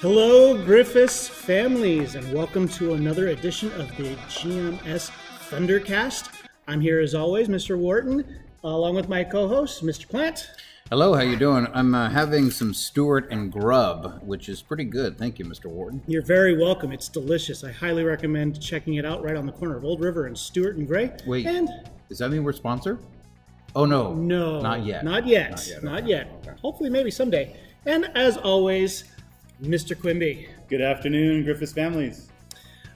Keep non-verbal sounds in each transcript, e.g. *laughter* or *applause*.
Hello, Griffiths families, and welcome to another edition of the GMS Thundercast. I'm here as always, Mr. Wharton, along with my co-host, Mr. Plant. Hello, how you doing? I'm uh, having some Stewart and Grub, which is pretty good. Thank you, Mr. Wharton. You're very welcome. It's delicious. I highly recommend checking it out right on the corner of Old River and Stewart and Gray. Wait, and does that mean we're sponsored? Oh no, no, not yet. Not yet. Not yet. Okay. Hopefully, maybe someday. And as always, Mr. Quimby. Good afternoon, Griffiths families.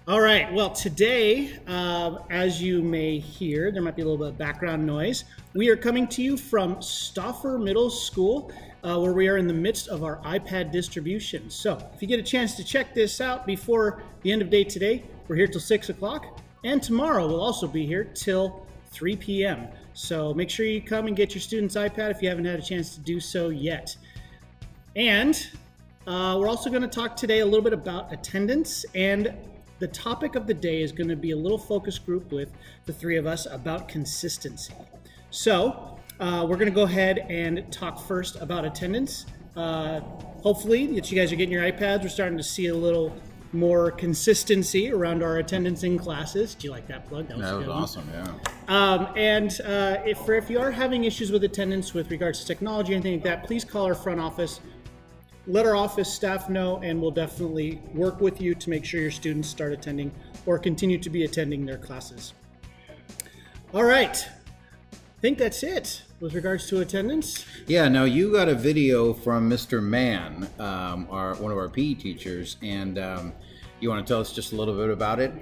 All right. Well, today, uh, as you may hear, there might be a little bit of background noise. We are coming to you from Stauffer Middle School, uh, where we are in the midst of our iPad distribution. So, if you get a chance to check this out before the end of day today, we're here till six o'clock, and tomorrow we'll also be here till 3 p.m. So, make sure you come and get your student's iPad if you haven't had a chance to do so yet. And uh, we're also going to talk today a little bit about attendance, and the topic of the day is going to be a little focus group with the three of us about consistency. So, uh, we're going to go ahead and talk first about attendance. Uh, hopefully, that you guys are getting your iPads. We're starting to see a little more consistency around our attendance in classes. Do you like that plug? That was good one. awesome. Yeah. Um, and uh, if, for, if you are having issues with attendance with regards to technology or anything like that, please call our front office. Let our office staff know, and we'll definitely work with you to make sure your students start attending or continue to be attending their classes. All right. I think that's it with regards to attendance. Yeah. Now you got a video from Mr. Mann, um, our one of our PE teachers, and um, you want to tell us just a little bit about it?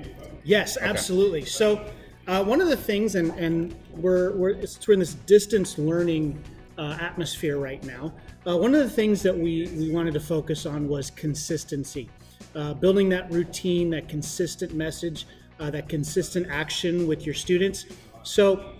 Yes, absolutely. So, uh, one of the things, and, and we're, we're, it's, we're in this distance learning uh, atmosphere right now. Uh, one of the things that we, we wanted to focus on was consistency, uh, building that routine, that consistent message, uh, that consistent action with your students. So,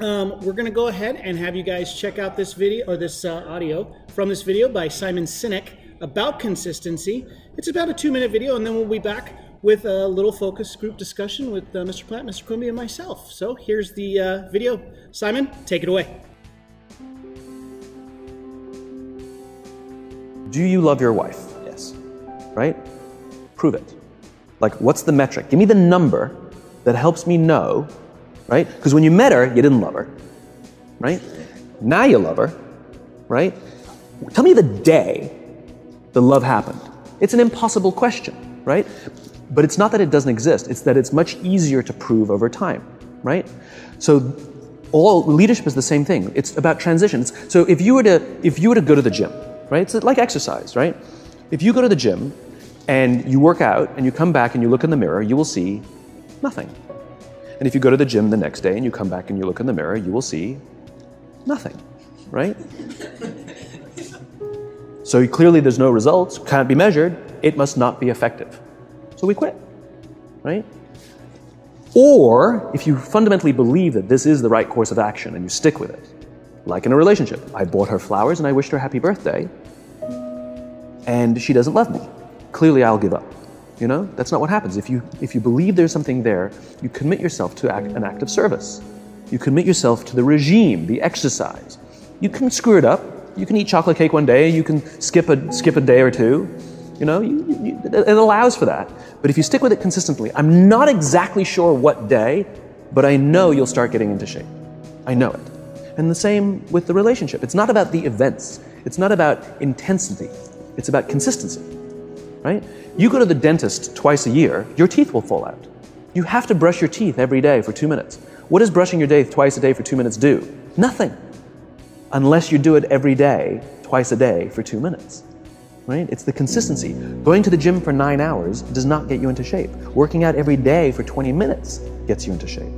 um, we're going to go ahead and have you guys check out this video or this uh, audio from this video by Simon Sinek about consistency. It's about a two minute video, and then we'll be back with a little focus group discussion with uh, Mr. Platt, Mr. Quimby, and myself. So here's the uh, video. Simon, take it away. Do you love your wife? Yes. Right? Prove it. Like, what's the metric? Give me the number that helps me know, right? Because when you met her, you didn't love her, right? Now you love her, right? Tell me the day the love happened. It's an impossible question, right? But it's not that it doesn't exist, it's that it's much easier to prove over time, right? So all leadership is the same thing. It's about transitions. So if you were to if you were to go to the gym, right? It's like exercise, right? If you go to the gym and you work out and you come back and you look in the mirror, you will see nothing. And if you go to the gym the next day and you come back and you look in the mirror, you will see nothing, right? *laughs* So clearly there's no results, can't be measured, it must not be effective. So we quit, right? Or if you fundamentally believe that this is the right course of action and you stick with it, like in a relationship, I bought her flowers and I wished her happy birthday, and she doesn't love me. Clearly, I'll give up. You know, that's not what happens. If you if you believe there's something there, you commit yourself to act, an act of service. You commit yourself to the regime, the exercise. You can screw it up. You can eat chocolate cake one day. You can skip a skip a day or two. You know, you, you, it allows for that. But if you stick with it consistently, I'm not exactly sure what day, but I know you'll start getting into shape. I know it. And the same with the relationship. It's not about the events. It's not about intensity. It's about consistency. Right? You go to the dentist twice a year, your teeth will fall out. You have to brush your teeth every day for two minutes. What does brushing your teeth twice a day for two minutes do? Nothing. Unless you do it every day, twice a day for two minutes. Right? It's the consistency. Going to the gym for nine hours does not get you into shape. Working out every day for 20 minutes gets you into shape.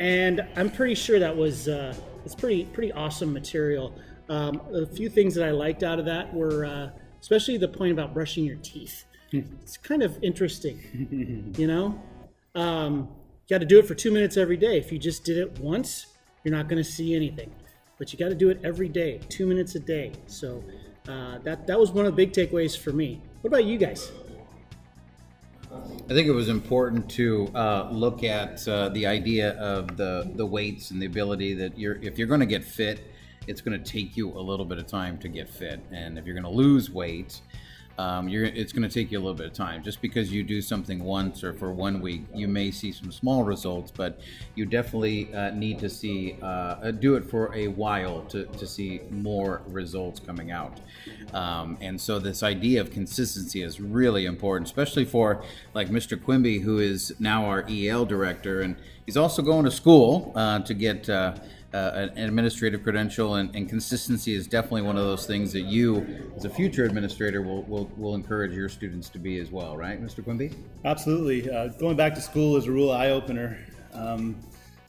And I'm pretty sure that was uh, it's pretty pretty awesome material. Um, a few things that I liked out of that were uh, especially the point about brushing your teeth. it's kind of interesting, *laughs* you know. Um, you got to do it for two minutes every day. If you just did it once, you're not going to see anything. But you got to do it every day, two minutes a day. So uh, that that was one of the big takeaways for me. What about you guys? I think it was important to uh, look at uh, the idea of the the weights and the ability that you're if you're going to get fit, it's going to take you a little bit of time to get fit, and if you're going to lose weight, um, it's going to take you a little bit of time. Just because you do something once or for one week, you may see some small results, but you definitely uh, need to see uh, uh, do it for a while to, to see more results coming out. Um, and so this idea of consistency is really important, especially for like Mr. Quimby, who is now our EL director, and he's also going to school uh, to get uh, an administrative credential, and, and, consistency is definitely one of those things that you, as a future administrator, will, will, will encourage your students to be as well, right, Mr. Quimby? Absolutely. Uh, going back to school is a real eye opener. Um,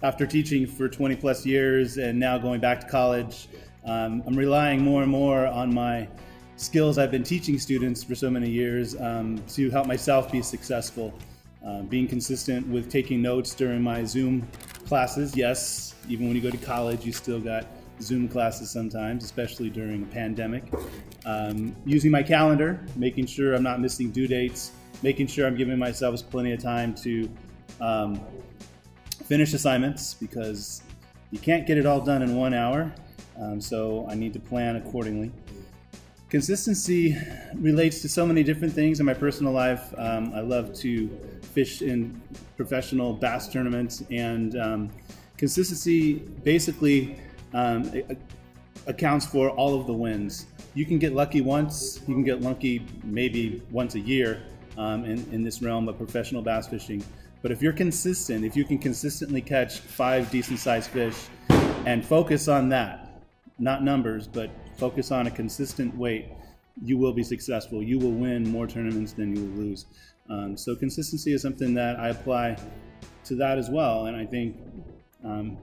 after teaching for 20 plus years and now going back to college, um, I'm relying more and more on my skills I've been teaching students for so many years um, to help myself be successful. Uh, being consistent with taking notes during my Zoom classes, yes, even when you go to college, you still got Zoom classes sometimes, especially during a pandemic. Um, using my calendar, making sure I'm not missing due dates, making sure I'm giving myself plenty of time to um, finish assignments because you can't get it all done in one hour. Um, so I need to plan accordingly. Consistency relates to so many different things in my personal life. Um, I love to fish in professional bass tournaments and um, consistency basically um, accounts for all of the wins. You can get lucky once, you can get lucky maybe once a year um, in, in this realm of professional bass fishing. But if you're consistent, if you can consistently catch five decent sized fish and focus on that, not numbers, but focus on a consistent weight, you will be successful. You will win more tournaments than you will lose. Um, so consistency is something that I apply to that as well. And I think um,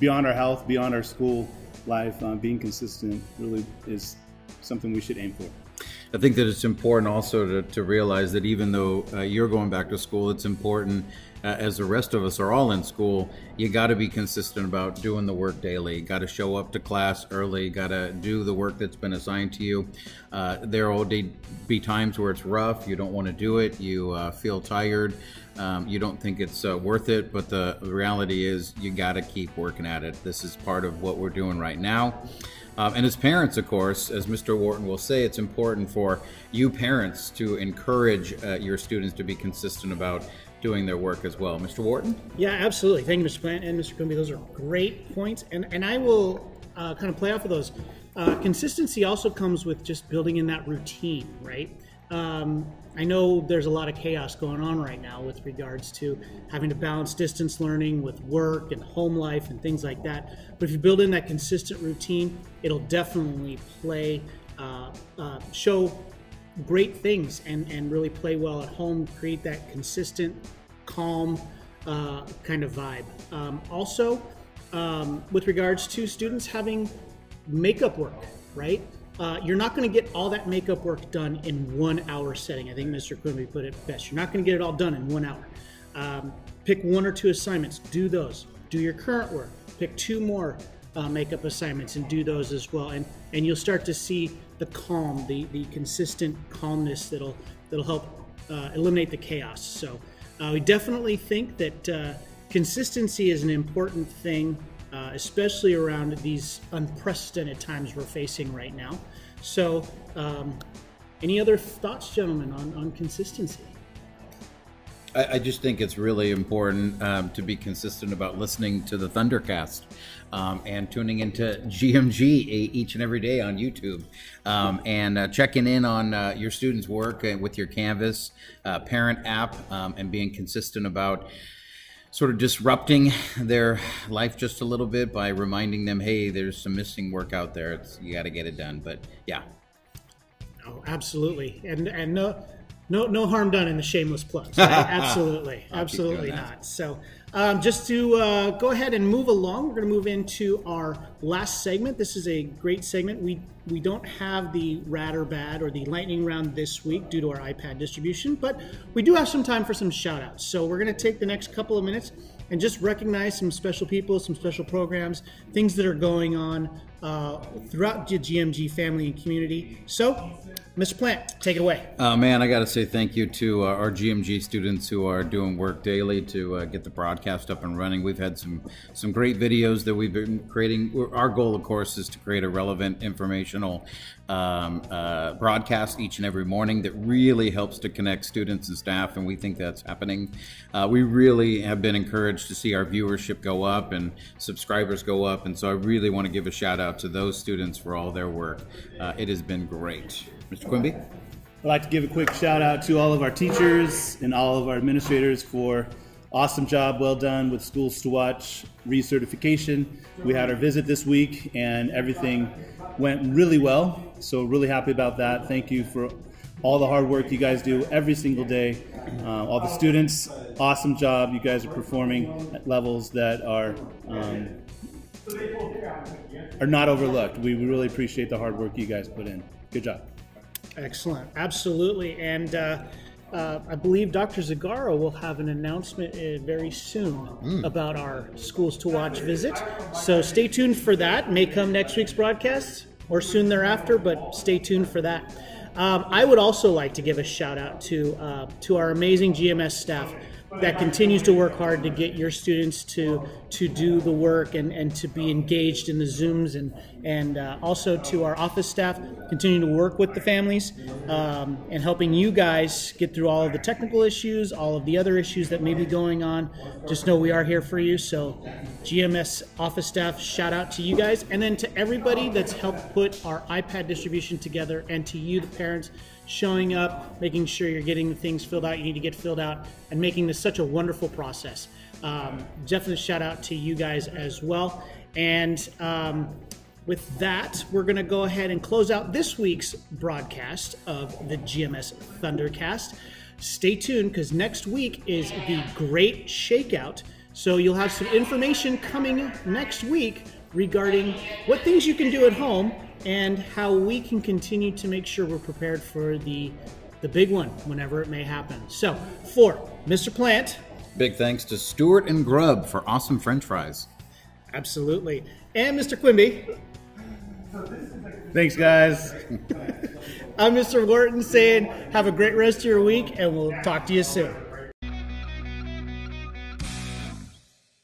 beyond our health, beyond our school life, uh, being consistent really is something we should aim for. I think that it's important also to, to realize that even though uh, you're going back to school, it's important uh, as the rest of us are all in school, you got to be consistent about doing the work daily. Got to show up to class early. Got to do the work that's been assigned to you. Uh, there will be times where it's rough. You don't want to do it. You uh, feel tired. Um, you don't think it's uh, worth it, but the reality is you got to keep working at it. This is part of what we're doing right now. Um, and as parents, of course, as Mr. Wharton will say, it's important for you parents to encourage uh, your students to be consistent about doing their work as well. Mr. Wharton? Yeah, absolutely. Thank you, Mr. Plant and Mr. Quimby. Those are great points. And, and I will uh, kind of play off of those. Uh, consistency also comes with just building in that routine, right? Um, I know there's a lot of chaos going on right now with regards to having to balance distance learning with work and home life and things like that. But if you build in that consistent routine, it'll definitely play, uh, uh, show great things and, and really play well at home, create that consistent, calm uh, kind of vibe. Um, also, um, with regards to students having makeup work, right? Uh, you're not going to get all that makeup work done in one hour setting. I think Mr. Quimby put it best. You're not going to get it all done in one hour. Um, pick one or two assignments, do those. Do your current work, pick two more uh, makeup assignments and do those as well. And, and you'll start to see the calm, the, the consistent calmness that'll, that'll help uh, eliminate the chaos. So uh, we definitely think that uh, consistency is an important thing uh, especially around these unprecedented times we're facing right now. So, um, any other thoughts, gentlemen, on, on consistency? I, I just think it's really important um, to be consistent about listening to the Thundercast um, and tuning into GMG each and every day on YouTube um, and uh, checking in on uh, your students' work uh, with your Canvas uh, parent app um, and being consistent about sort of disrupting their life just a little bit by reminding them, hey, there's some missing work out there. It's, you got to get it done. But yeah. Oh, absolutely. And and no no no harm done in the shameless plugs. Right? *laughs* absolutely, absolutely not. So um, just to uh, go ahead and move along, we're going to move into our last segment. This is a great segment. We we don't have the rad or bad or the lightning round this week due to our iPad distribution, but we do have some time for some shout outs. So we're going to take the next couple of minutes and just recognize some special people, some special programs, things that are going on uh, throughout the GMG family and community. So, Mr. Plant, take it away. Uh, man, I got to say thank you to uh, our GMG students who are doing work daily to uh, get the broadcast up and running. We've had some some great videos that we've been creating. Our goal, of course, is to create a relevant, informational um, uh, broadcast each and every morning that really helps to connect students and staff, and we think that's happening. Uh, we really have been encouraged to see our viewership go up and subscribers go up, and so I really want to give a shout out to those students for all their work. Uh, it has been great. Mr. Quimby? I'd like to give a quick shout out to all of our teachers and all of our administrators for awesome job, well done with Schools to Watch recertification. We had our visit this week and everything went really well. So really happy about that. Thank you for all the hard work you guys do every single day. Uh, all the students, awesome job. You guys are performing at levels that are um, are not overlooked. We, we really appreciate the hard work you guys put in. Good job. Excellent, absolutely, and uh, uh, I believe Dr. Zagaro will have an announcement uh, very soon mm. about our schools to watch visit. So stay tuned for that. May come next week's broadcast or soon thereafter, but stay tuned for that. Um, I would also like to give a shout out to uh, to our amazing GMS staff that continues to work hard to get your students to to do the work and, and to be engaged in the zooms and and uh, also to our office staff continuing to work with the families um, and helping you guys get through all of the technical issues all of the other issues that may be going on. Just know we are here for you. So gms office staff shout out to you guys. And then to everybody that's helped put our ipad distribution together and to you the parents showing up, making sure you're getting the things filled out you need to get filled out, and making this such a wonderful process. Um, definitely shout out to you guys as well. And um, with that, we're going to go ahead and close out this week's broadcast of the GMS Thundercast. Stay tuned because next week is the Great Shakeout. So you'll have some information coming next week regarding what things you can do at home and how we can continue to make sure we're prepared for the the big one whenever it may happen. So, for Mr. Plant, big thanks to Stewart and Grubb for awesome French fries. Absolutely, and Mr. Quimby. Thanks, guys. *laughs* I'm Mr. Wharton saying, have a great rest of your week, and we'll talk to you soon.